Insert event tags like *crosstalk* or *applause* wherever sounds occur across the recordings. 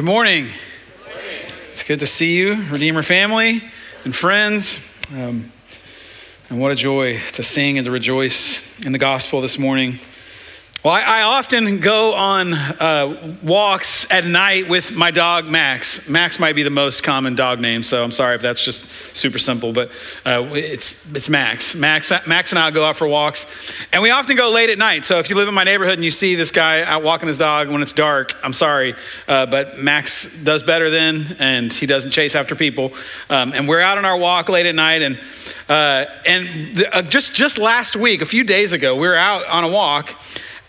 Good morning. It's good to see you, Redeemer family and friends. Um, and what a joy to sing and to rejoice in the gospel this morning. Well, I, I often go on uh, walks at night with my dog Max. Max might be the most common dog name, so I'm sorry if that's just super simple, but uh, it's it's Max. Max Max and I go out for walks, and we often go late at night. So if you live in my neighborhood and you see this guy out walking his dog when it's dark, I'm sorry, uh, but Max does better then, and he doesn't chase after people. Um, and we're out on our walk late at night, and uh, and the, uh, just just last week, a few days ago, we were out on a walk.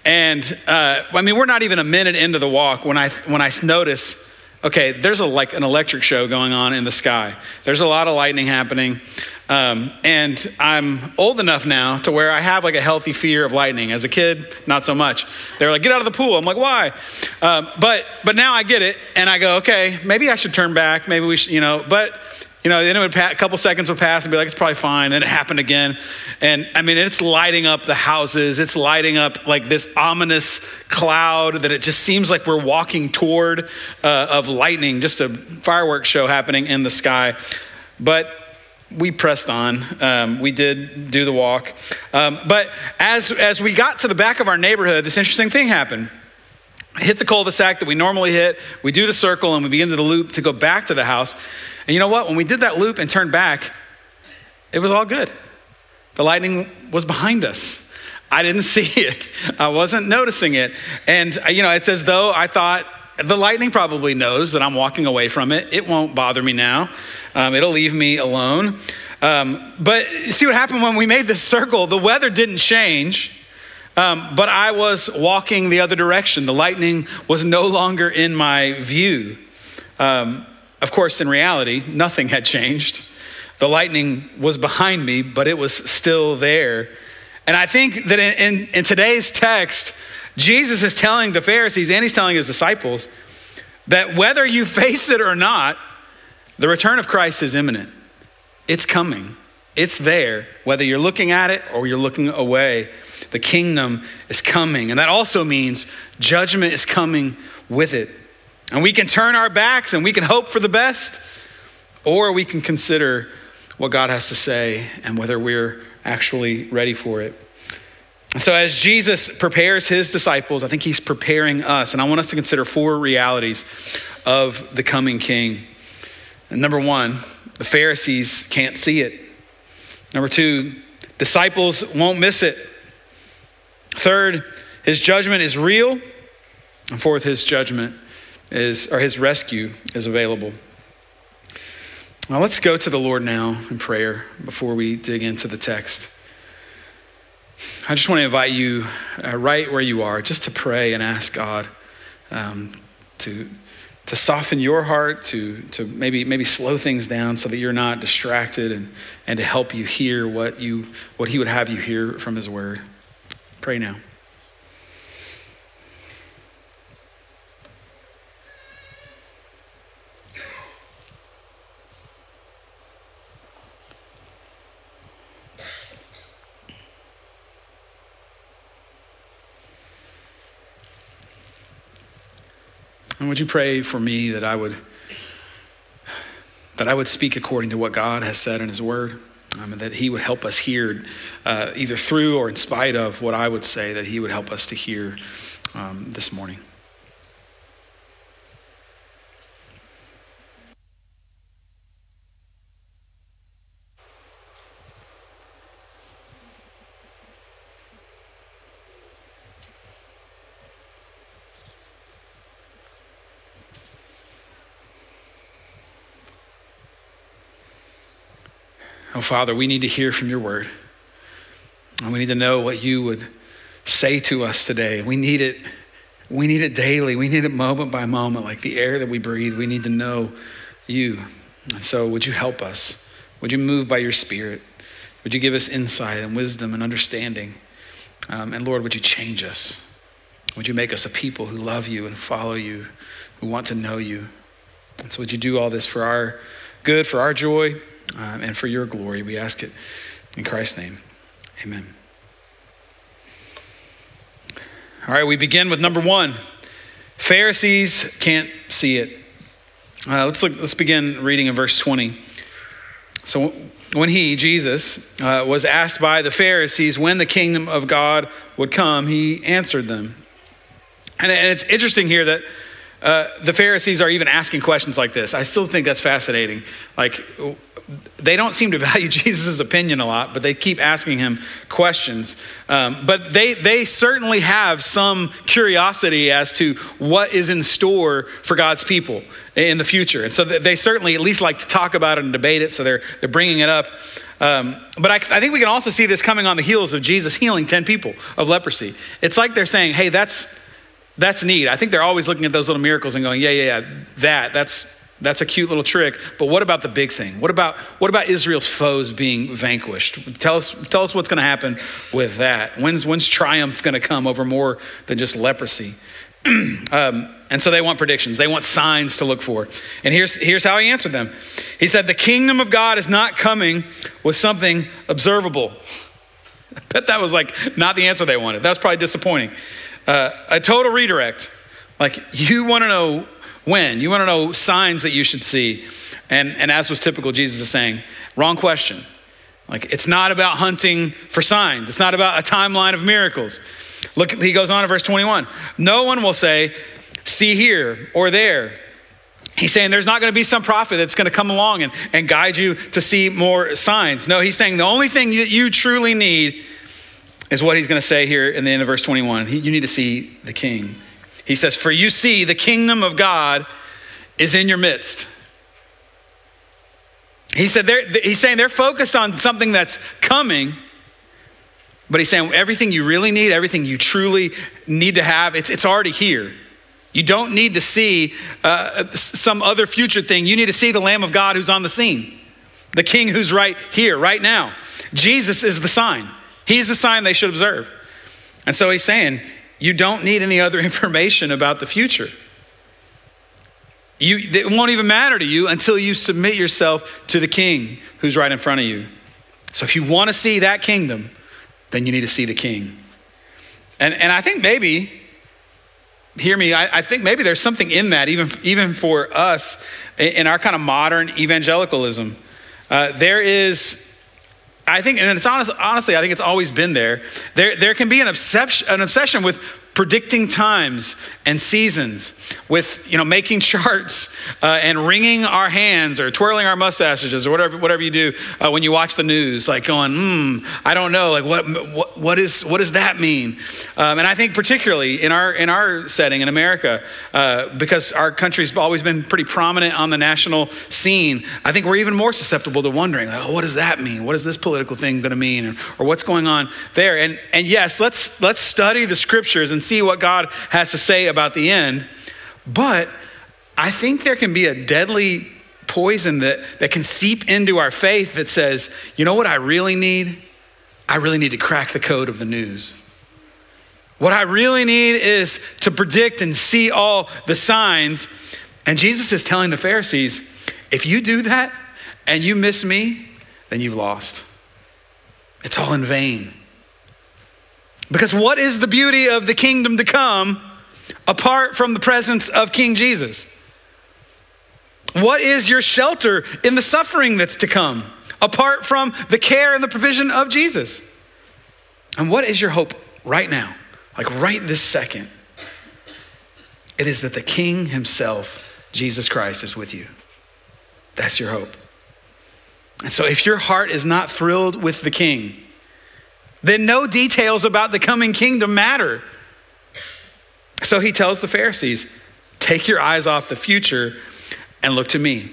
And uh, I mean, we're not even a minute into the walk when I when I notice, okay, there's a like an electric show going on in the sky. There's a lot of lightning happening, um, and I'm old enough now to where I have like a healthy fear of lightning. As a kid, not so much. They were like, "Get out of the pool." I'm like, "Why?" Um, but but now I get it, and I go, "Okay, maybe I should turn back. Maybe we should, you know." But you know, then it would a couple seconds would pass and be like, it's probably fine. Then it happened again. And I mean, it's lighting up the houses. It's lighting up like this ominous cloud that it just seems like we're walking toward uh, of lightning, just a fireworks show happening in the sky. But we pressed on. Um, we did do the walk. Um, but as, as we got to the back of our neighborhood, this interesting thing happened hit the cul-de-sac that we normally hit we do the circle and we begin to the loop to go back to the house. And you know what? When we did that loop and turned back it was all good. The lightning was behind us. I didn't *laughs* see it. I wasn't noticing it. And uh, you know it's as though i thought the lightning probably knows that i'm walking away from it. It won't bother me now. Um, it'll leave me alone. Um, but see what happened when we made this circle? The weather didn't change um, but I was walking the other direction. The lightning was no longer in my view. Um, of course, in reality, nothing had changed. The lightning was behind me, but it was still there. And I think that in, in, in today's text, Jesus is telling the Pharisees and he's telling his disciples that whether you face it or not, the return of Christ is imminent. It's coming. It's there, whether you're looking at it or you're looking away. The kingdom is coming. And that also means judgment is coming with it. And we can turn our backs and we can hope for the best, or we can consider what God has to say and whether we're actually ready for it. So, as Jesus prepares his disciples, I think he's preparing us. And I want us to consider four realities of the coming king. And number one, the Pharisees can't see it. Number two, disciples won't miss it. Third, his judgment is real. And fourth, his judgment is, or his rescue is available. Now let's go to the Lord now in prayer before we dig into the text. I just want to invite you uh, right where you are just to pray and ask God um, to to soften your heart, to, to maybe, maybe slow things down so that you're not distracted and, and to help you hear what, you, what He would have you hear from His Word. Pray now. And would you pray for me that I would that I would speak according to what God has said in His Word, um, and that He would help us hear, uh, either through or in spite of what I would say, that He would help us to hear um, this morning. Oh, Father, we need to hear from your word. And we need to know what you would say to us today. We need it. We need it daily. We need it moment by moment, like the air that we breathe. We need to know you. And so, would you help us? Would you move by your spirit? Would you give us insight and wisdom and understanding? Um, and Lord, would you change us? Would you make us a people who love you and follow you, who want to know you? And so, would you do all this for our good, for our joy? Um, and for your glory. We ask it in Christ's name. Amen. All right, we begin with number one Pharisees can't see it. Uh, let's look, let's begin reading in verse 20. So when he, Jesus, uh, was asked by the Pharisees when the kingdom of God would come, he answered them. And, and it's interesting here that uh, the Pharisees are even asking questions like this. I still think that's fascinating. Like, they don't seem to value *laughs* Jesus' opinion a lot, but they keep asking him questions. Um, but they, they certainly have some curiosity as to what is in store for God's people in the future. And so they certainly at least like to talk about it and debate it, so they're, they're bringing it up. Um, but I, I think we can also see this coming on the heels of Jesus healing 10 people of leprosy. It's like they're saying, hey, that's, that's neat. I think they're always looking at those little miracles and going, yeah, yeah, yeah, that, that's, that's a cute little trick, but what about the big thing? What about what about Israel's foes being vanquished? Tell us tell us what's going to happen with that. When's when's triumph going to come over more than just leprosy? *clears throat* um, and so they want predictions. They want signs to look for. And here's here's how he answered them. He said, "The kingdom of God is not coming with something observable." *laughs* I bet that was like not the answer they wanted. That was probably disappointing. Uh, a total redirect. Like you want to know when? You want to know signs that you should see. And, and as was typical, Jesus is saying, wrong question. Like, it's not about hunting for signs. It's not about a timeline of miracles. Look, he goes on in verse 21. No one will say, see here or there. He's saying there's not going to be some prophet that's going to come along and, and guide you to see more signs. No, he's saying the only thing that you truly need is what he's going to say here in the end of verse 21. He, you need to see the king. He says, For you see, the kingdom of God is in your midst. He said, he's saying they're focused on something that's coming, but he's saying everything you really need, everything you truly need to have, it's, it's already here. You don't need to see uh, some other future thing. You need to see the Lamb of God who's on the scene, the King who's right here, right now. Jesus is the sign. He's the sign they should observe. And so he's saying, you don't need any other *laughs* information about the future. You, it won't even matter to you until you submit yourself to the king who's right in front of you. So if you want to see that kingdom, then you need to see the king. And, and I think maybe, hear me, I, I think maybe there's something in that, even, even for us in our kind of modern evangelicalism. Uh, there is I think, and it's honest, honestly, I think it's always been there. There, there can be an obsession, an obsession with predicting times and seasons with you know making *laughs* charts uh, and wringing our hands or twirling our mustaches or whatever whatever you do uh, when you watch the news like going hmm i don't know like what what, what is what does that mean? Um, and i think particularly in our in our setting in america uh, because our country's always been pretty prominent on the national scene i think we're even more susceptible to wondering like, oh, what does that mean? What is this political thing going to mean? Or, or what's going on there? And and yes let's let's study the scriptures and see what God has to say about the end. But I think there can be a deadly poison that, that can seep into our faith that says, you know what I really need? I really need to crack the code of the news. What I really need is to predict and see all the signs. And Jesus is telling the Pharisees, if you do that and you miss me, then you've lost. It's all in vain. Because what is the beauty of the kingdom to come apart from the presence of King Jesus? What is your shelter in the suffering that's to come apart from the care and the provision of Jesus? And what is your hope right now? Like right this second? It is that the King himself, Jesus Christ, is with you. That's your hope. And so if your heart is not thrilled with the King, then no details about the coming kingdom matter. So he tells the Pharisees, take your eyes off the future and look to me.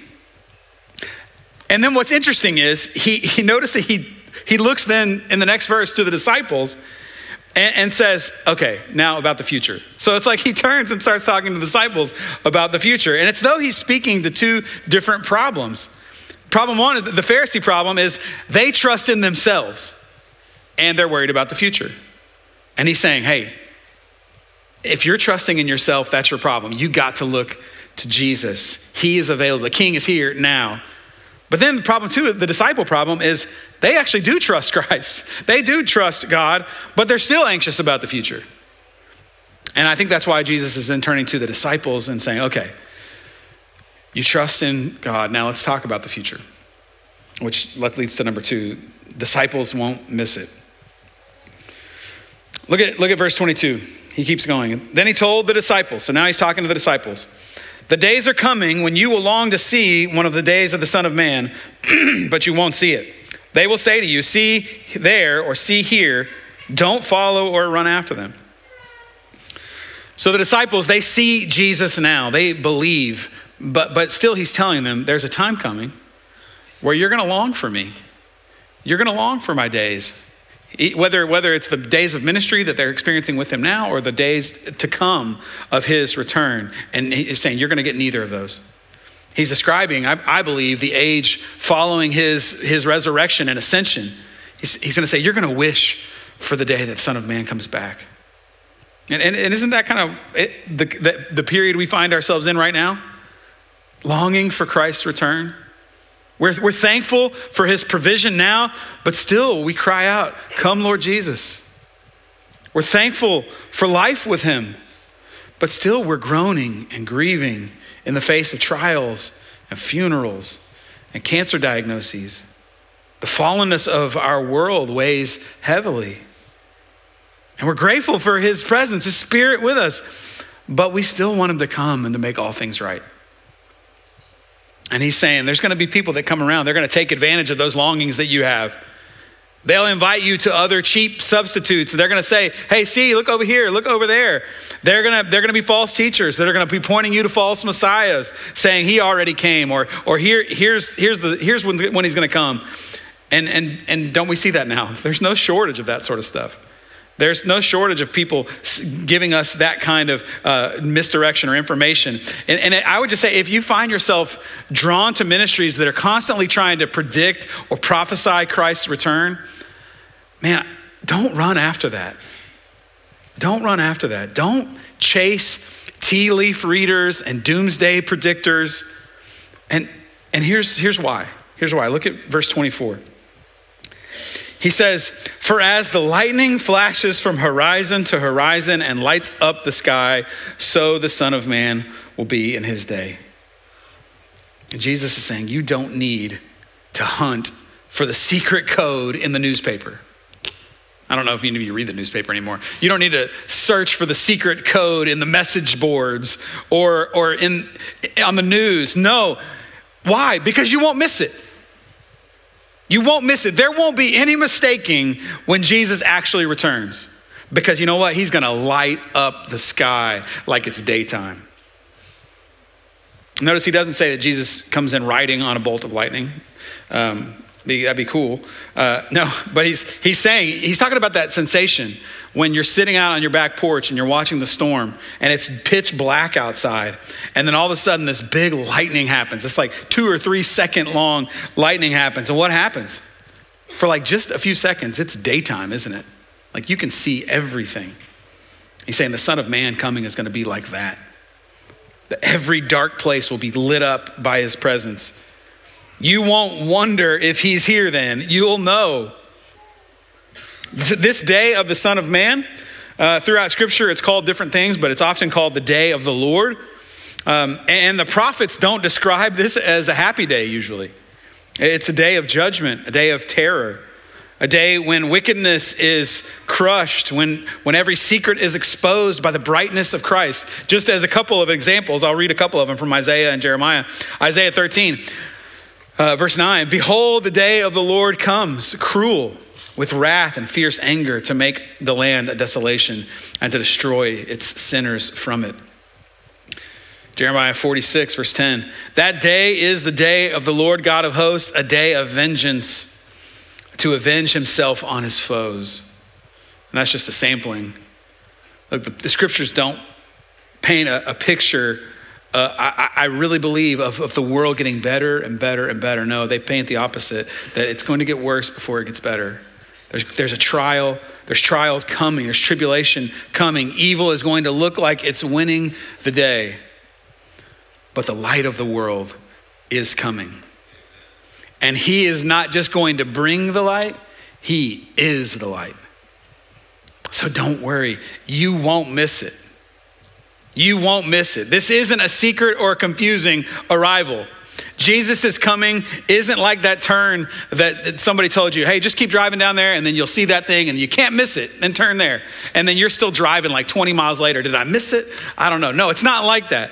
And then what's interesting is he, he noticed that he, he looks then in the next verse to the disciples and, and says, okay, now about the future. So it's like he turns and starts talking to the disciples about the future. And it's though he's speaking to two different problems. Problem one, the Pharisee problem is they trust in themselves and they're worried about the future. And he's saying, hey, if you're trusting in yourself, that's your problem. You got to look to Jesus. He is available. The king is here now. But then the problem too, the disciple problem is they actually do trust *laughs* Christ. They do trust God, but they're still anxious about the future. And I think that's why Jesus is then turning to the disciples and saying, okay, You trust in God. Now let's talk about the future, which leads to number two. Disciples won't miss it. Look at, look at verse 22. He keeps going. Then he told the disciples, so now he's talking to the disciples. The days are coming when you will long to see one of the days of the Son of Man, *clears throat* but you won't see it. They will say to you, See there or see here. Don't follow or run after them. So the disciples, they see Jesus now. They believe, but, but still he's telling them there's a time coming where you're going to long for me. You're going to long for my days. Whether, whether it's the days of ministry that they're experiencing with him now or the days to come of his return. And he's saying, You're going to get neither of those. He's describing, I, I believe, the age following his, his resurrection and ascension. He's, he's going to say, You're going to wish for the day that Son of Man comes back. And, and, and isn't that kind of it, the, the, the period we find ourselves in right now? Longing for Christ's return. We're, we're thankful for his provision now, but still we cry out, Come, Lord Jesus. We're thankful for life with him, but still we're groaning and grieving in the face of trials and funerals and cancer diagnoses. The fallenness of our world weighs heavily. And we're grateful for his presence, his spirit with us, but we still want him to come and to make all things right. And he's saying there's going to be people that come around, they're going to take advantage of those longings that you have. They'll invite you to other cheap substitutes. They're going to say, "Hey, see, look over here, look over there." They're going to they're going to be false teachers that are going to be pointing you to false messiahs, saying he already came, or or here here's here's the here's when, when he's going to come, and and and don't we see that now? There's no shortage of that sort of stuff. There's no shortage of people giving us that kind of uh, misdirection or information. And, and I would just say if you find yourself drawn to ministries that are constantly trying to predict or prophesy Christ's return, man, don't run after that. Don't run after that. Don't chase tea leaf readers and doomsday predictors. And, and here's, here's why. Here's why. Look at verse 24. He says, For as the lightning flashes from horizon to horizon and lights up the sky, so the Son of Man will be in his day. And Jesus is saying, You don't need to hunt for the secret code in the newspaper. I don't know if any of you read the newspaper anymore. You don't need to search for the secret code in the message boards or, or in, on the news. No. Why? Because you won't miss it. You won't miss it. There won't be any mistaking when Jesus actually returns. Because you know what? He's going to light up the sky like it's daytime. Notice he doesn't say that Jesus comes in riding on a bolt of lightning. Um, that'd be cool. Uh, no, *laughs* but he's, he's saying, he's talking about that sensation when you're sitting out on your back porch and you're watching the storm and it's pitch black outside. And then all of a sudden, this big lightning happens. It's like two or three second long lightning happens. And what happens? For like just a few seconds, it's daytime, isn't it? Like you can see everything. He's saying the Son of Man coming is going to be like that. That every dark place will be lit up by his presence. You won't wonder if he's here then. You'll know this day of the Son of Man, uh, throughout Scripture, it's called different things, but it's often called the day of the Lord. Um, and the prophets don't describe this as a happy day usually. It's a day of judgment, a day of terror, a day when wickedness is crushed, when, when every secret is exposed by the brightness of Christ. Just as a couple of examples, I'll read a couple of them from Isaiah and Jeremiah. Isaiah 13, uh, verse 9 Behold, the day of the Lord comes, cruel with wrath and fierce anger to make the land a desolation and to destroy its sinners from it. Jeremiah 46, verse 10. That day is the day of the Lord God of hosts, a day of vengeance to avenge himself on his foes. And that's just a sampling. Look, the, the scriptures don't paint a, a picture, uh, I, I, really believe, of, of the world getting better and better and better. No, they paint the opposite, that it's going to get worse before it gets better. There's, there's a trial, there's trials coming, there's tribulation coming. Evil is going to look like it's winning the day. But the light of the world is coming. And He is not just going to bring the light, He is the light. So don't worry, you won't miss it. You won't miss it. This isn't a secret or a confusing arrival. Jesus' is coming isn't like that turn that somebody told you, hey, just keep driving down there and then you'll see that thing and you can't miss it and turn there. And then you're still driving like 20 miles later. Did I miss it? I don't know. No, it's not like that.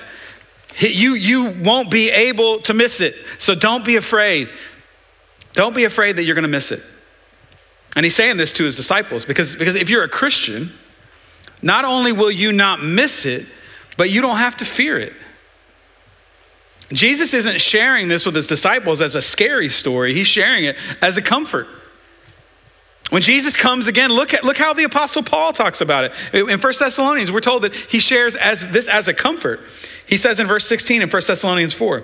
You, you won't be able to miss it. So don't be afraid. Don't be afraid that you're going to miss it. And he's saying this to his disciples because, because if you're a Christian, not only will you not miss it, but you don't have to fear it. Jesus isn't sharing this with his disciples as a scary story, he's sharing it as a comfort. When Jesus comes again, look at look how the apostle Paul talks about it. In 1 Thessalonians, we're told that he shares as this as a comfort. He says in verse 16 in 1 Thessalonians 4,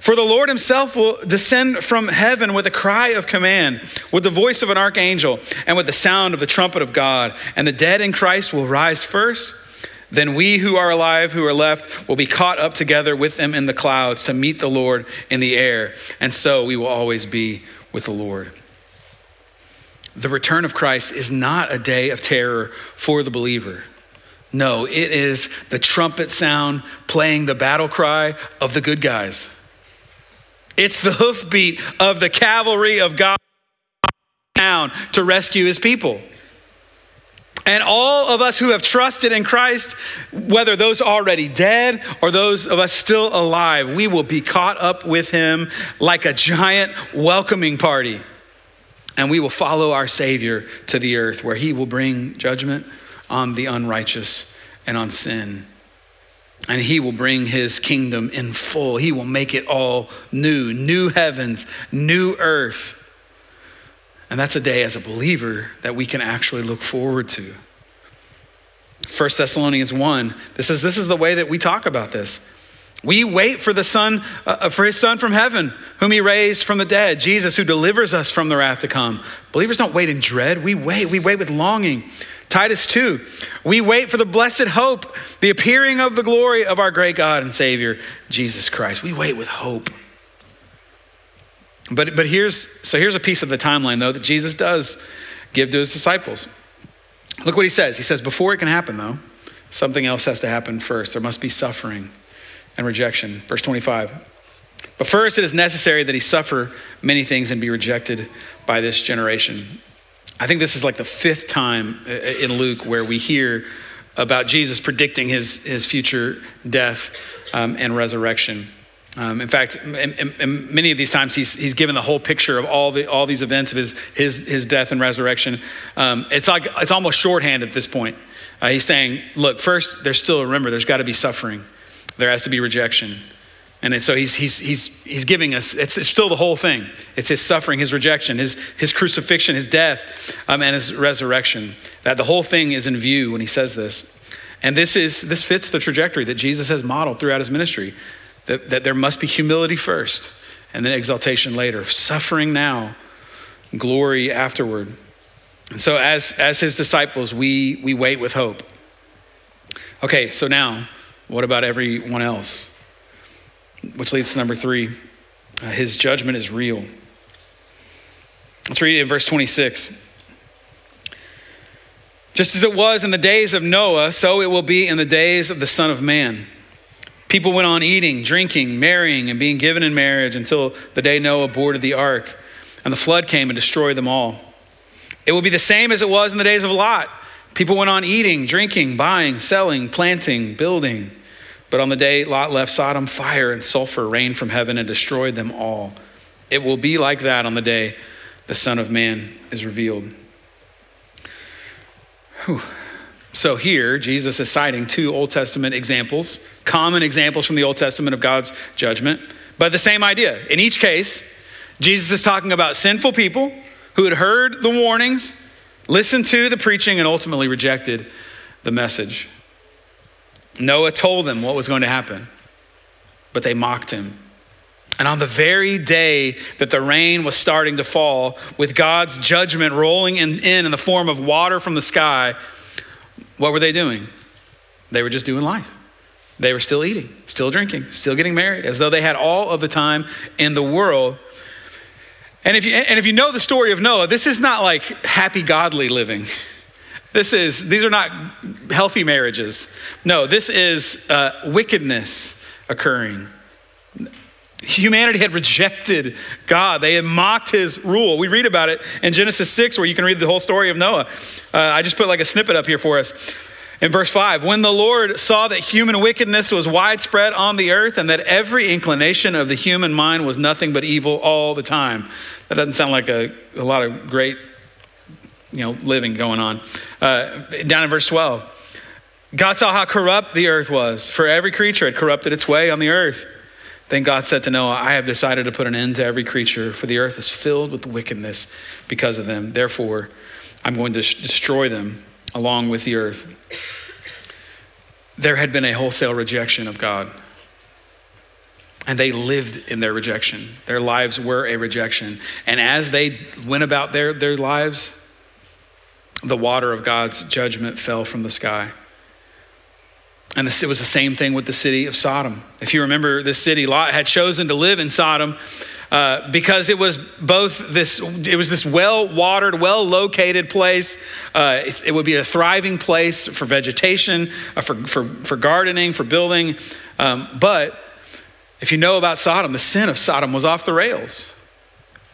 for the Lord himself will descend from heaven with a cry of command, with the voice of an archangel, and with the sound of the trumpet of God, and the dead in Christ will rise first. Then we who are alive, who are left, will be caught up together with them in the clouds to meet the Lord in the air. And so we will always be with the Lord. The return of Christ is not a day of terror for the believer. No, it is the trumpet sound playing the battle cry of the good guys. It's the hoofbeat of the cavalry of God to rescue his people. And all of us who have trusted in Christ, whether those already dead or those of us still alive, we will be caught up with him like a giant welcoming party. And we will follow our Savior to the earth where he will bring judgment on the unrighteous and on sin. And he will bring his kingdom in full. He will make it all new new heavens, new earth and that's a day as a believer that we can actually look forward to. 1 Thessalonians 1, this is, this is the way that we talk about this. We wait for the son, uh, for his son from heaven, whom he raised from the dead, Jesus, who delivers us from the wrath to come. Believers don't wait in dread. We wait. We wait with longing. Titus 2, we wait for the blessed hope, the appearing of the glory of our great God and Savior, Jesus Christ. We wait with hope. But, but here's, so here's a piece of the timeline, though, that Jesus does give to his disciples. Look what he says. He says, before it can happen, though, something else has to happen first. There must be suffering and rejection. Verse 25. But first, it is necessary that he suffer many things and be rejected by this generation. I think this is like the fifth time in Luke where we hear about Jesus predicting his, his future death um, and resurrection. Um, in fact, in, in, many of these times, he's, he's given the whole picture of all, the, all these events of his, his, his death and resurrection. Um, it's, like, it's almost shorthand at this point. Uh, he's saying, look, first, there's still, remember, there's got to be suffering, there has to be rejection. And so he's, he's, he's, he's giving us, it's, it's, still the whole thing. It's his suffering, his rejection, his, his crucifixion, his death, um, and his resurrection. That the whole thing is in view when he says this. And this, is, this fits the trajectory that Jesus has modeled throughout his ministry that, that there must be humility first and then exaltation later, suffering now, glory afterward. And so, as, as his disciples, we, we wait with hope. Okay, so now, what about everyone else? Which leads to number three uh, his judgment is real. Let's read it in verse 26. Just as it was in the days of Noah, so it will be in the days of the Son of Man. People went on eating, drinking, marrying, and being given in marriage until the day Noah boarded the ark and the flood came and destroyed them all. It will be the same as it was in the days of Lot. People went on eating, drinking, buying, selling, planting, building. But on the day Lot left Sodom, fire and sulfur rained from heaven and destroyed them all. It will be like that on the day the Son of Man is revealed. Whew. So here, Jesus is citing two Old Testament examples, common examples from the Old Testament of God's judgment, but the same idea. In each case, Jesus is talking about sinful people who had heard the warnings, listened to the preaching, and ultimately rejected the message. Noah told them what was going to happen, but they mocked him. And on the very day that the rain was starting to fall, with God's judgment rolling in, in, in the form of water from the sky, what were they doing? They were just doing life. They were still eating, still drinking, still getting married, as though they had all of the time in the world. And if you, and if you know the story of Noah, this is not like happy, godly living. This is, these are not healthy marriages. No, this is uh, wickedness occurring. Humanity had rejected God. They had mocked his rule. We read about it in Genesis 6, where you can read the whole story of Noah. Uh, I just put like a snippet up here for us. In verse 5, when the Lord saw that human wickedness was widespread on the earth and that every inclination of the human mind was nothing but evil all the time. That doesn't sound like a, a lot of great you know, living going on. Uh, down in verse 12, God saw how corrupt the earth was, for every creature had corrupted its way on the earth. Then God said to Noah, I have decided to put an end to every creature, for the earth is filled with wickedness because of them. Therefore, I'm going to destroy them along with the earth. There had been a wholesale rejection of God. And they lived in their rejection. Their lives were a rejection. And as they went about their, their lives, the water of God's judgment fell from the sky. And it was the same thing with the city of Sodom. If you remember, this city, Lot had chosen to live in Sodom uh, because it was both this, it was this well-watered, well-located place. Uh, it, it, would be a thriving place for vegetation, uh, for, for, for gardening, for building. Um, but if you know about Sodom, the sin of Sodom was off the rails.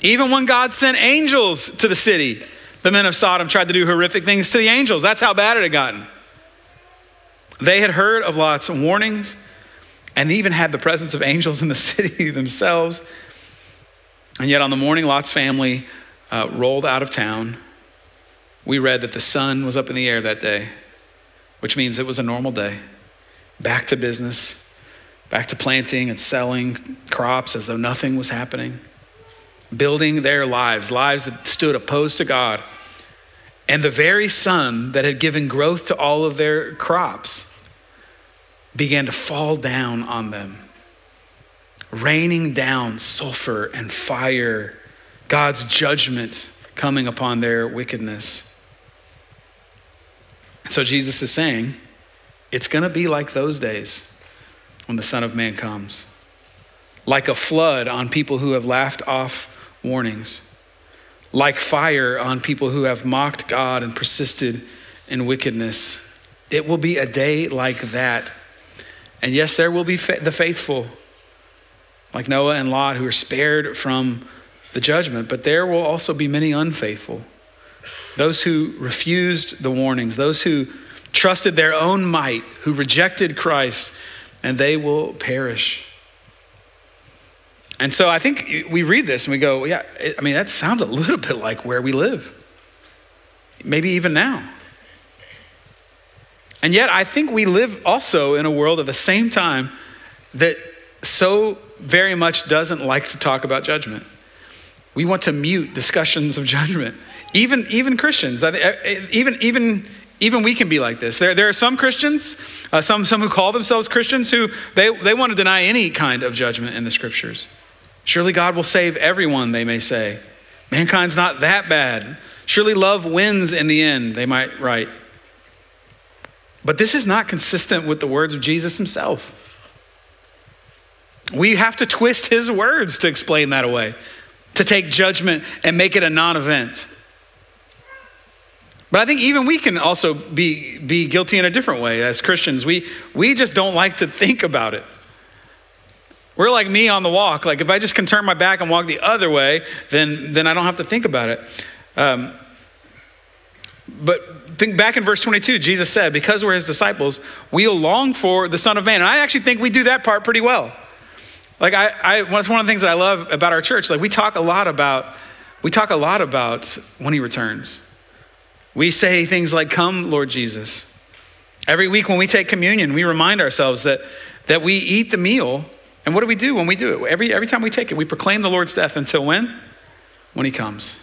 Even when God sent angels to the city, the men of Sodom tried to do horrific things to the angels. That's how bad it had gotten. They had heard of Lot's warnings and even had the presence of angels in the *laughs* city themselves. And yet, on the morning Lot's family uh, rolled out of town, we read that the sun was up in the air that day, which means it was a normal day. Back to business, back to planting and selling crops as though nothing was happening, building their lives, lives that stood opposed to God. And the very sun that had given growth to all of their crops began to fall down on them, raining down sulfur and fire, God's judgment coming upon their wickedness. And so Jesus is saying, it's going to be like those days when the Son of Man comes, like a flood on people who have laughed off warnings like fire on people who have mocked God and persisted in wickedness. It will be a day like that. And yes, there will be fa- the faithful, like Noah and Lot, who are spared from the judgment, but there will also be many unfaithful. Those who refused the warnings, those who trusted their own might, who rejected Christ, and they will perish. And so I think we read this and we go, yeah, I mean, that sounds a little *laughs* bit like where we live. Maybe even now. And yet, I think we live also in a world at the same time that so very much doesn't like to talk about judgment. We want to mute discussions of *laughs* judgment. Even, even Christians, even, even, even we can be like this. There, there are some Christians, uh, some, some who call themselves Christians, who they, they want to deny any kind of judgment in the scriptures. Surely God will save everyone, they may say. Mankind's not that bad. Surely love wins in the end, they might write. But this is not consistent with the words of Jesus himself. We have to twist his words to explain that away, to take judgment and make it a non event. But I think even we can also be, be guilty in a different way as Christians. We, we just don't like to think about it. We're like me on the walk. Like if I just can turn my back and walk the other way, then, then I don't have to think about it. Um, but think back in verse 22, Jesus said, Because we're his disciples, we'll long for the Son of Man. And I actually think we do that part pretty well. Like I, I one of the things that I love about our church. Like we talk a lot about, we talk a lot about when he returns. We say things like, Come, Lord Jesus. Every week when we take communion, we remind ourselves that, that we eat the meal and what do we do when we do it? Every, every time we take it, we proclaim the Lord's death until when? When he comes.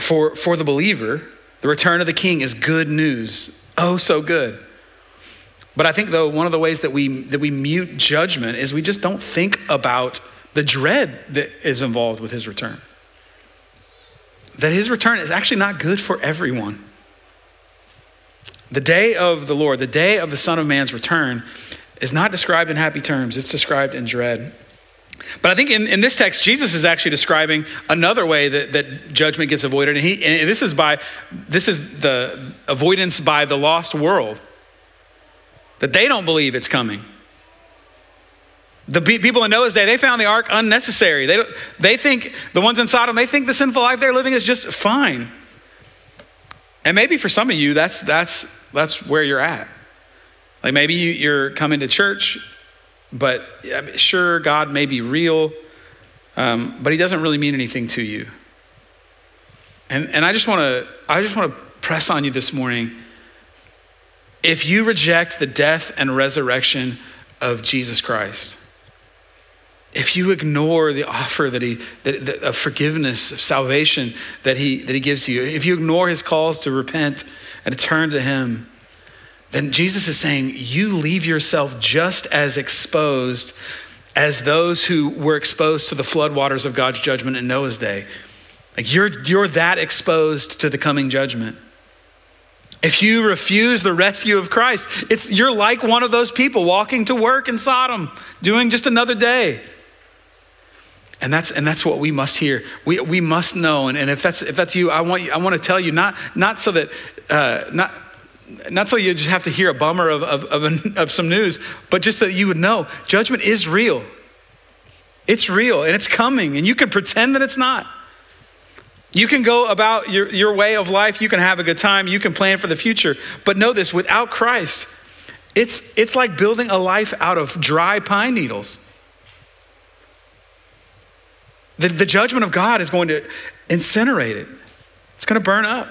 For, for the believer, the return of the king is good news. Oh, so good. But I think, though, one of the ways that we, that we mute judgment is we just don't think about the dread that is involved with his return. That his return is actually not good for everyone. The day of the Lord, the day of the Son of Man's return, is not described in happy terms, it's described in dread. But I think in, in this text, Jesus is actually describing another way that, that judgment gets avoided. And, he, and this is by this is the avoidance by the lost world. That they don't believe it's coming. The people in Noah's day, they found the ark unnecessary. They, they think, the ones in Sodom, they think the sinful life they're living is just fine. And maybe for some of you, that's, that's, that's where you're at. Like maybe you, you're coming to church but sure, God may be real, um, but He doesn't really mean anything to you. And, and I just want to I just want to press on you this morning. If you reject the death and resurrection of Jesus Christ, if you ignore the offer that he that, that, of forgiveness of salvation that he that he gives to you if you ignore his calls to repent and to turn to him then Jesus is saying you leave yourself just as exposed as those who were exposed to the floodwaters of God's judgment in Noah's day. Like you're, you're that exposed to the coming judgment. If you refuse the rescue of Christ, it's, you're like one of those people walking to work in Sodom, doing just another day. And that's, and that's what we must hear. We, we must know. And, and if, that's, if that's you, I want, you, I want to tell you, not, not so that, uh, not, not so you just have to hear a bummer of, of, of, of some news, but just that you would know judgment is real. It's real and it's coming, and you can pretend that it's not. You can go about your, your way of life, you can have a good time, you can plan for the future, but know this without Christ, it's, it's like building a life out of dry pine needles. The, the judgment of God is going to incinerate it, it's going to burn up.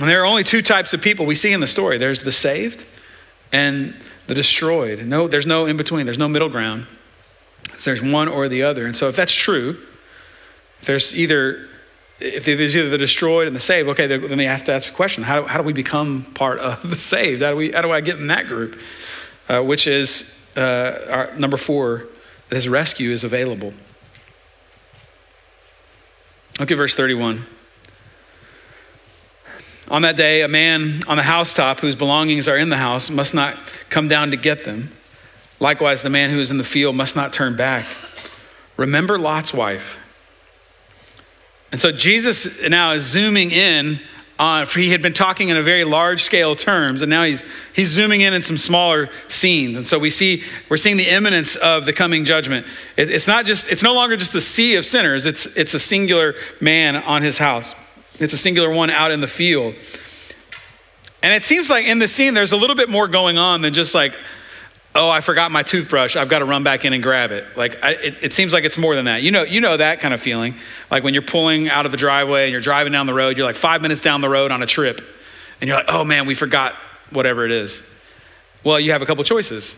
And there are only two types of people we see in the story there's the saved and the destroyed. No, there's no in between, there's no middle ground. There's one or the other. And so if that's true, if there's either if there's either the destroyed and the saved, okay, then they have to ask the question: How, how do we become part of the saved? How do we? How do I get in that group? Uh, which is uh, our, number four, that his rescue is available. Look at verse thirty-one. On that day, a man on the housetop whose belongings are in the house must not come down to get them. Likewise, the man who is in the field must not turn back. Remember Lot's wife. And so Jesus now is zooming in for he had been talking in a very large scale terms, and now he's, he's zooming in in some smaller scenes. And so we see, we're seeing the imminence of the coming judgment. It, it's not just, it's no longer just the sea of sinners, it's, it's a singular man on his house. It's a singular one out in the field. And it seems like in the scene, there's a little bit more going on than just like, oh, I forgot my toothbrush. I've got to run back in and grab it. Like, I, it, it, seems like it's more than that. You know, you know that kind of feeling. Like when you're pulling out of the driveway and you're driving down the road, you're like five minutes down the road on a trip, and you're like, oh man, we forgot whatever it is. Well, you have a couple choices.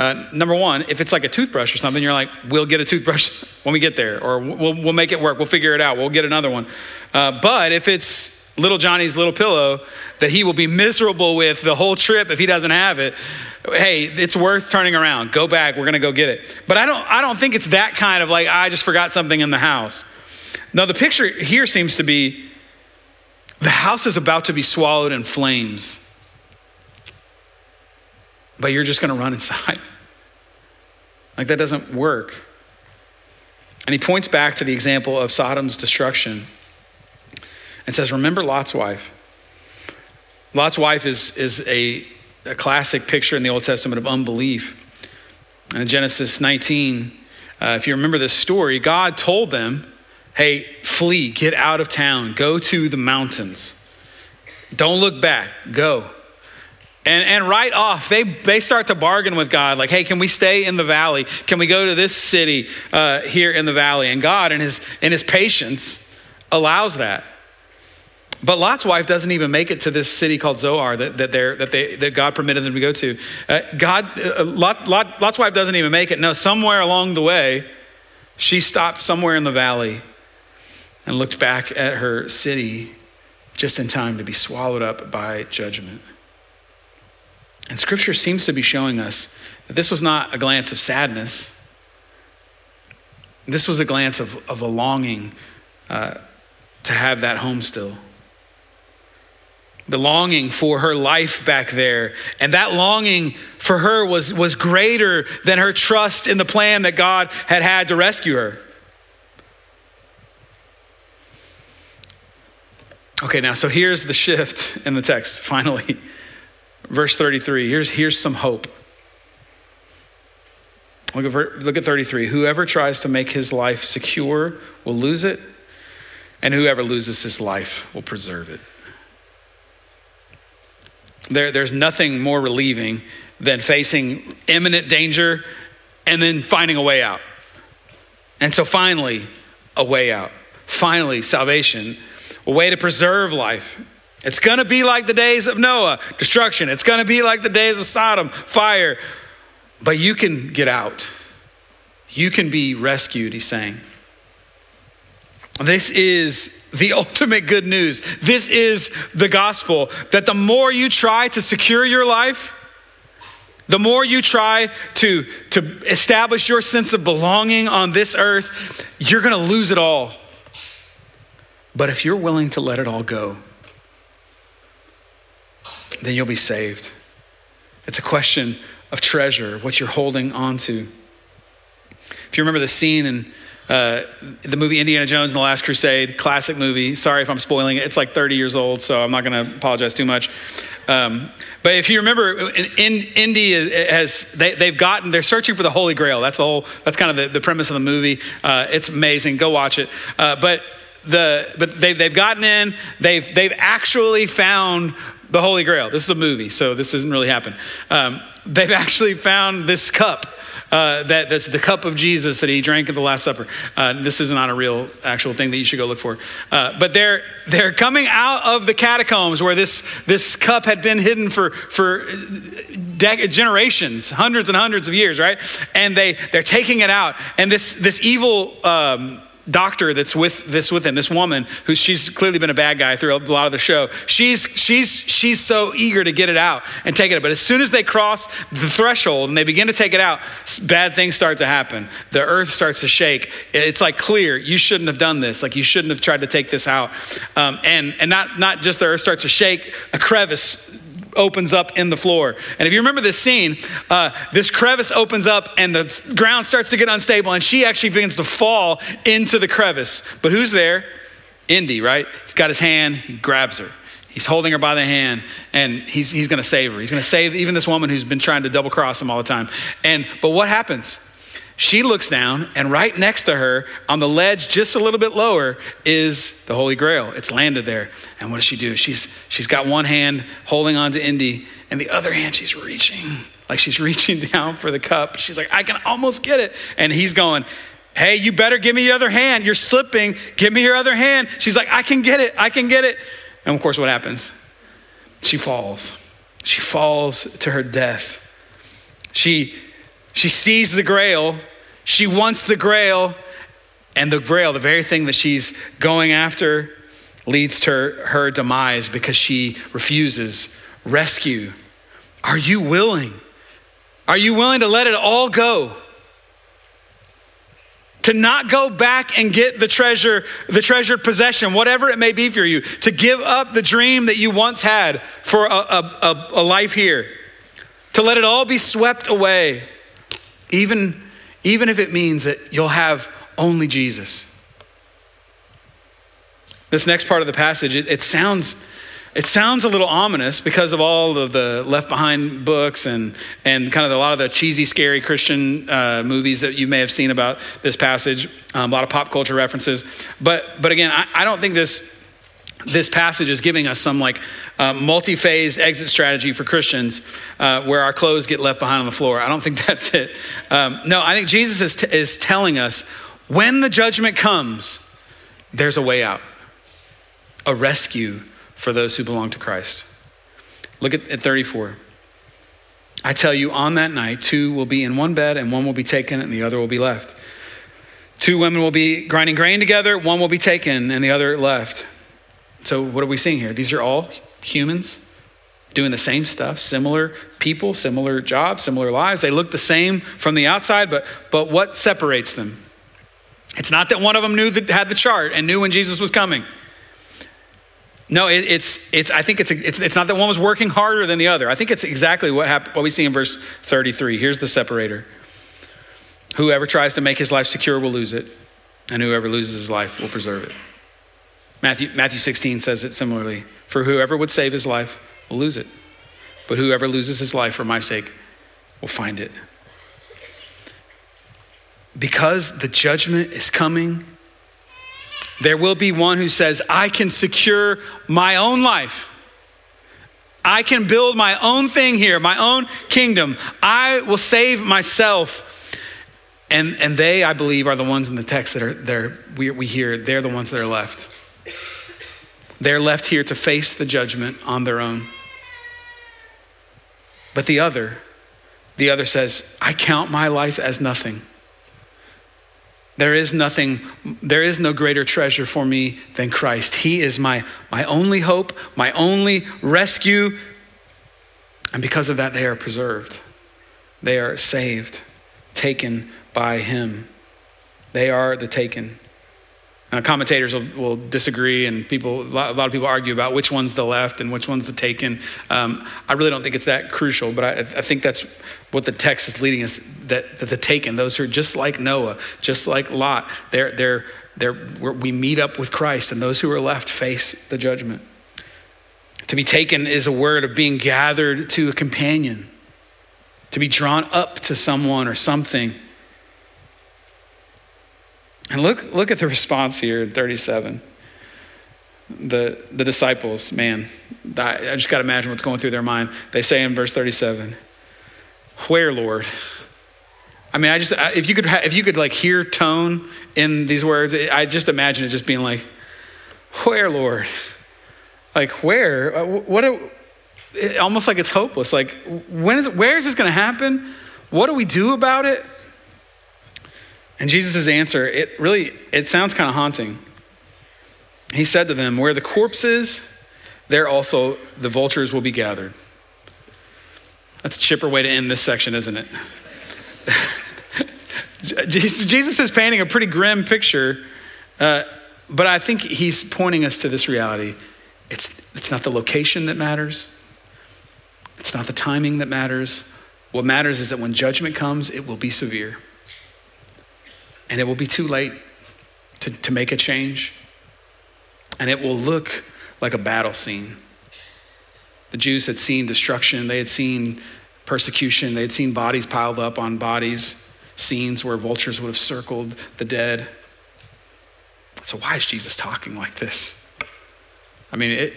Uh, number one, if it's like a toothbrush or something, you're like, we'll get a toothbrush *laughs* when we get there, or we'll, we'll make it work. We'll figure it out. We'll get another one. Uh, but if it's little Johnny's little pillow that he will be miserable with the whole trip if he doesn't have it, hey, it's worth turning around. Go back. We're to go get it. But I don't, I don't think it's that kind of like, I just forgot something in the house. No, the picture here seems to be the house is about to be swallowed in flames but you're just going to run inside. *laughs* Like that doesn't work. And he points back to the example of Sodom's destruction and says, Remember Lot's wife. Lot's wife is, is a, a classic picture in the Old Testament of unbelief. And in Genesis 19, uh, if you remember this story, God told them, Hey, flee, get out of town, go to the mountains. Don't look back, go. And, and right off, they, they start to bargain with God, like, hey, can we stay in the valley? Can we go to this city uh, here in the valley? And God, in his, in his patience, allows that. But Lot's wife doesn't even make it to this city called Zoar that, that, that, they, that God permitted them to go to. Uh, God, uh, Lot, Lot, Lot's wife doesn't even make it. No, somewhere along the way, she stopped somewhere in the valley and looked back at her city just in time to be swallowed up by judgment. And scripture seems to be showing us that this was not a glance of sadness. This was a glance of, of a longing uh, to have that home still. the longing for her life back there. And that longing for her was, was greater than her trust in the plan that God had had to rescue her. Okay, now, so here's the shift in the text, *laughs* finally. Verse 33. Here's, here's some hope. Look at, look at 33. Whoever tries to make his life secure will lose it, and whoever loses his life will preserve it. There, there's nothing more relieving than facing imminent danger and then finding a way out. And so finally, a way out. Finally, salvation, a way to preserve life. It's going to be like the days of Noah, destruction. It's going to be like the days of Sodom, fire. But you can get out. You can be rescued, he's saying. This is the *laughs* ultimate good news. This is the gospel that the more you try to secure your life, the more you try to, to establish your sense of belonging on this earth, you're going to lose it all. But if you're willing to let it all go, then you'll be saved. It's a question of treasure, of what you're holding on to. If you remember the scene in uh, the movie Indiana Jones and the Last Crusade, classic movie. Sorry if I'm spoiling it. It's like 30 years old, so I'm not going to apologize too much. Um, but if you remember, in, in Indy has they, have gotten they're searching for the Holy Grail. That's the whole. That's kind of the, the premise of the movie. Uh, it's amazing. Go watch it. Uh, but the but they've they've gotten in. They've they've actually found the Holy Grail. This is a movie, so this doesn't really happen. Um, they've *laughs* actually found this cup uh, that, that's the cup of Jesus that he drank at the Last Supper. Uh, this is not a real actual thing that you should go look for. Uh, but they're, they're coming out of the catacombs where this, this cup had been hidden for, for de- generations, hundreds and hundreds of years, right? And they, they're taking it out. And this, this evil. Um, doctor that's with this with him, this woman who she's clearly been a bad guy through a lot of the show. She's she's she's so eager to get it out and take it. But as soon as they cross the threshold and they begin to take it out, bad things start to happen. The earth starts to shake. It's like clear. You shouldn't have done this. Like you shouldn't have tried to take this out. Um, and and not not just the earth starts to shake. A crevice opens up in the floor. And if you remember this scene, uh, this crevice opens up and the ground starts to get unstable, and she actually begins to fall into the crevice. But who's there? Indy, right? He's got his hand, he grabs her. He's holding her by the hand and he's, he's going to save her. He's going to save even this woman who's been trying to double cross him all the time. And but what happens? She looks down, and right next to her, on the ledge, just a little bit lower, is the Holy Grail. It's landed there. And what does she do? She's, she's got one hand holding on to Indy, and the other hand, she's reaching, like she's *laughs* reaching down for the cup. She's like, I can almost get it. And he's going, Hey, you better give me your other hand. You're slipping. Give me your other hand. She's like, I can get it. I can get it. And of course, what happens? She falls. She falls to her death. She, she sees the grail she wants the grail, and the grail, the very thing that she's going after, leads to her, her demise because she refuses rescue. Are you willing? Are you willing to let it all go? To not go back and get the treasure, the treasured possession, whatever it may be for you, to give up the dream that you once had for a, a, a life here, to let it all be swept away, even even if it means that you'll have only Jesus. This next part of the passage, it, it sounds it sounds a little ominous because of all of the left behind books and, and kind of a lot of the cheesy, scary Christian uh, movies that you may have seen about this passage, um, a lot of pop culture references. But, but again, I, I don't think this, this passage is giving us some like uh, multi-phase exit strategy for christians uh, where our clothes get left behind on the floor. I don't think *laughs* that's it. Um, no i think jesus is, t- is telling us when the judgment comes there's a way out. A rescue for those who belong to christ. Look at, at 34 i tell you on that night two will be in one bed and one will be taken and the other will be left. Two women will be grinding grain together one will be taken and the other left so, what are we seeing here? These are all humans doing the same stuff, similar people, similar jobs, similar lives. They look the same from the outside, but, but what separates them? It's not that one of them knew that had the chart and knew when Jesus was coming. No, it, it's, it's, I think it's, it's, it's not that one was working harder than the other. I think it's exactly what, happened, what we see in verse 33. Here's the separator. Whoever tries to make his life secure will lose it, and whoever loses his life will preserve it. Matthew, Matthew 16 says it similarly. For whoever would save his life will lose it, but whoever loses his life for my sake will find it. Because the judgment is coming, there will be one who says, I can secure my own life. I can build my own thing here, my own kingdom. I will save myself. And, and they, I believe, are the ones in the text that are there. We, we hear they're the ones that are left. They're left here to face the judgment on their own. But the other, the other says, I count my life as nothing. There is nothing, there is no greater treasure for me than Christ. He is my, my only hope, my only rescue. And because of that, they are preserved. They are saved, taken by Him. They are the taken. Uh, commentators will, will, disagree, and people, a lot, a lot, of people argue about which one's the left and which one's the taken. Um, I really don't think it's that crucial, but I, I, think that's what the text is leading us that, that the taken, those who are just like Noah, just like Lot, they're, they're, they're, we meet up with Christ, and those who are left face the judgment. To be taken is a word of being gathered to a companion, to be drawn up to someone or something. And look, look at the response here in 37. The, the disciples, man, I just got to imagine what's going through their mind. They say in verse 37, Where, Lord? I mean, I just, if you could, if you could like hear tone in these words, I just imagine it just being like, Where, Lord? Like, where? Uh, what? it, almost like it's hopeless. Like, when is, where is this going to happen? What do we do about it? And Jesus' answer, it really, it sounds kind of haunting. He said to them, Where the corpse is, there also the vultures will be gathered. That's a chipper way to end this section, isn't it? *laughs* Jesus is painting a pretty grim picture, uh, but I think he's pointing us to this reality. It's, it's not the location that matters, it's not the timing that matters. What matters is that when judgment comes, it will be severe and it will be too late to, to make a change. And it will look like a battle scene. The Jews had seen destruction, they had seen persecution, they had seen bodies piled up on bodies, scenes where vultures would have circled the dead. So, why is Jesus talking like this? I mean, it,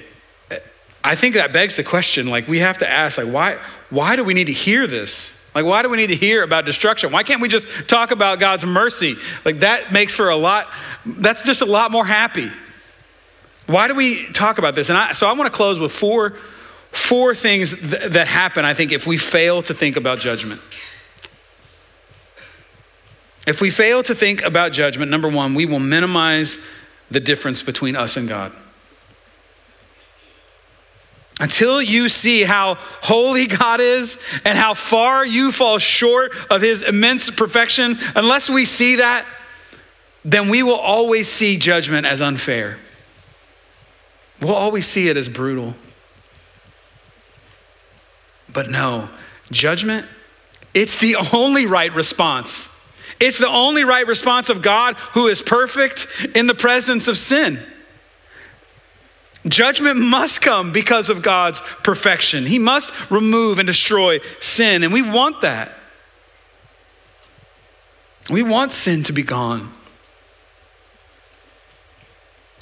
I think that begs the question like, we have to ask, like, why, why do we need to hear this? Like, why do we need to hear about destruction? Why can't we just talk about God's mercy? Like, that makes for a lot, that's just a lot more happy. Why do we talk about this? And I, so I want to close with four, four things th- that happen, I think, if we fail to think about judgment. If we fail to think about judgment, number one, we will minimize the difference between us and God. Until you see how holy God is and how far you fall short of his immense perfection, unless we see that, then we will always see judgment as unfair. We'll always see it as brutal. But no, judgment, it's the only right response. It's the only right response of God who is perfect in the presence of sin. Judgment must come because of God's perfection. He must remove and destroy sin, and we want that. We want sin to be gone.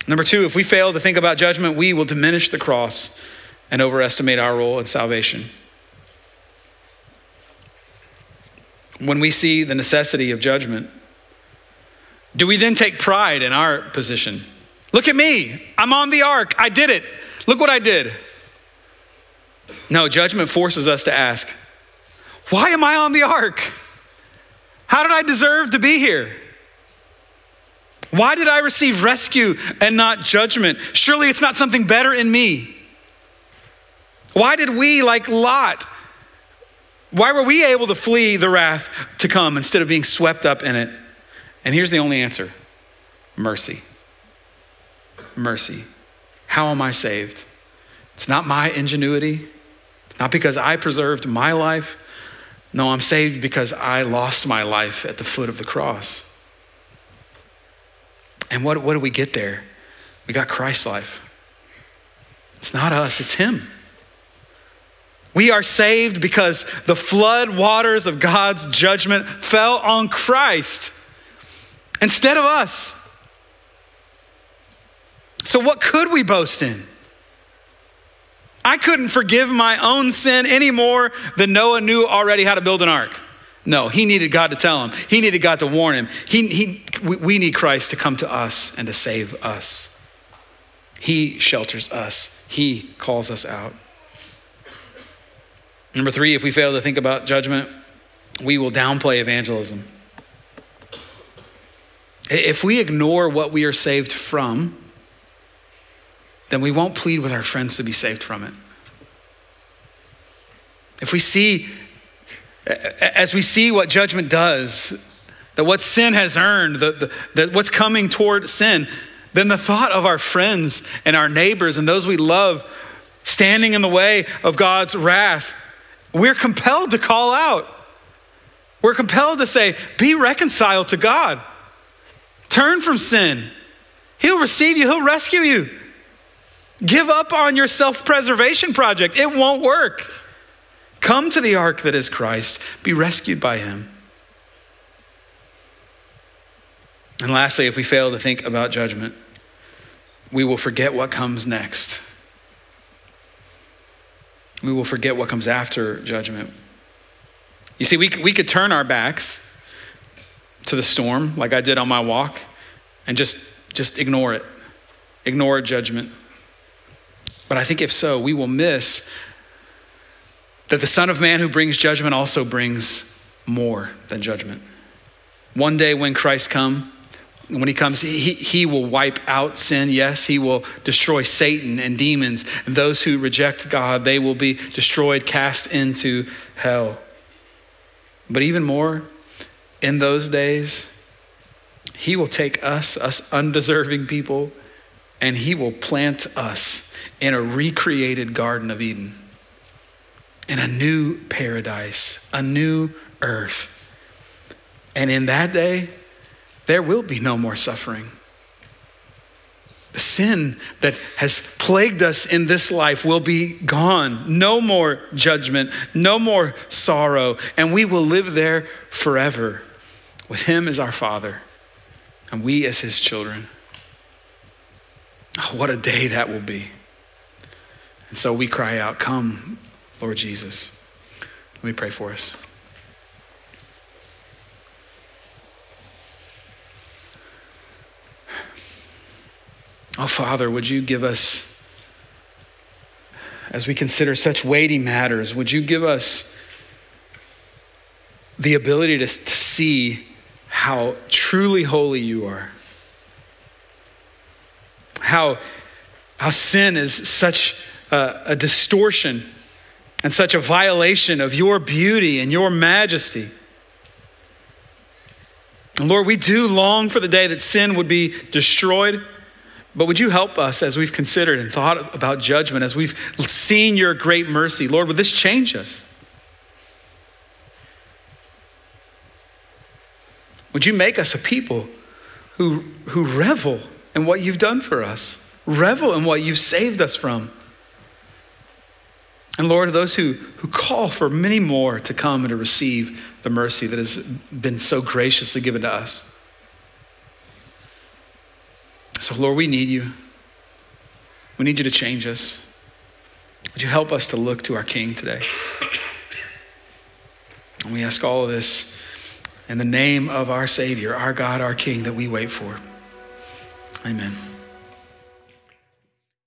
Number two, if we fail to think about judgment, we will diminish the cross and overestimate our role in salvation. When we see the necessity of judgment, do we then take pride in our position? Look at me. I'm on the ark. I did it. Look what I did. No, judgment forces us to ask, why am I on the ark? How did I deserve to be here? Why did I receive rescue and not judgment? Surely it's not something better in me. Why did we, like Lot, why were we able to flee the wrath to come instead of being swept up in it? And here's the only answer mercy mercy. How am I saved? It's not my ingenuity, it's not because I preserved my life. No, I'm saved because I lost my life at the foot of the cross. And what, what do we get there? We got Christ's life. It's not us, it's Him. We are saved because the flood waters of God's judgment fell on Christ instead of us. So, what could we boast in? I couldn't forgive my own sin any more than Noah knew already how to build an ark. No, he needed God to tell him. He needed God to warn him. He, he, we need Christ to come to us and to save us. He shelters us, He calls us out. Number three, if we fail to think about judgment, we will downplay evangelism. If we ignore what we are saved from, then we won't plead with our friends to be saved from it. If we see, as we see what judgment does, that what sin has earned, that, that what's coming toward sin, then the thought of our friends and our neighbors and those we love standing in the way of God's wrath, we're compelled to call out. We're compelled to say, be reconciled to God. Turn from sin. He'll receive you, He'll rescue you. Give up on your self preservation project, it won't work. Come to the ark that is Christ, be rescued by Him. And lastly, if we fail to think about judgment, we will forget what comes next. We will forget what comes after judgment. You see, we, we could turn our backs to the storm, like I did on my walk, and just, just ignore it, ignore judgment. But I think if so, we will miss that the Son of Man who brings judgment also brings more than judgment. One day when Christ come, when he comes, he, he will wipe out sin. Yes, he will destroy Satan and demons. And those who reject God, they will be destroyed, cast into hell. But even more, in those days, he will take us, us undeserving people, and he will plant us in a recreated Garden of Eden, in a new paradise, a new earth. And in that day, there will be no more suffering. The sin that has plagued us in this life will be gone. No more judgment, no more sorrow, and we will live there forever with Him as our Father and we as His children. Oh, what a day that will be. And so we cry out, Come, Lord Jesus. Let me pray for us. Oh, Father, would you give us, as we consider such weighty matters, would you give us the ability to, to see how truly holy you are? How, how sin is such a, a distortion and such a violation of your beauty and your majesty. And Lord, we do long for the day that sin would be destroyed. But would you help us as we've considered and thought about judgment, as we've seen your great mercy? Lord, would this change us? Would you make us a people who, who revel in what you've done for us, revel in what you've saved us from? And Lord, those who, who call for many more to come and to receive the mercy that has been so graciously given to us. So, Lord, we need you. We need you to change us. Would you help us to look to our King today? And we ask all of this in the name of our Savior, our God, our King that we wait for. Amen.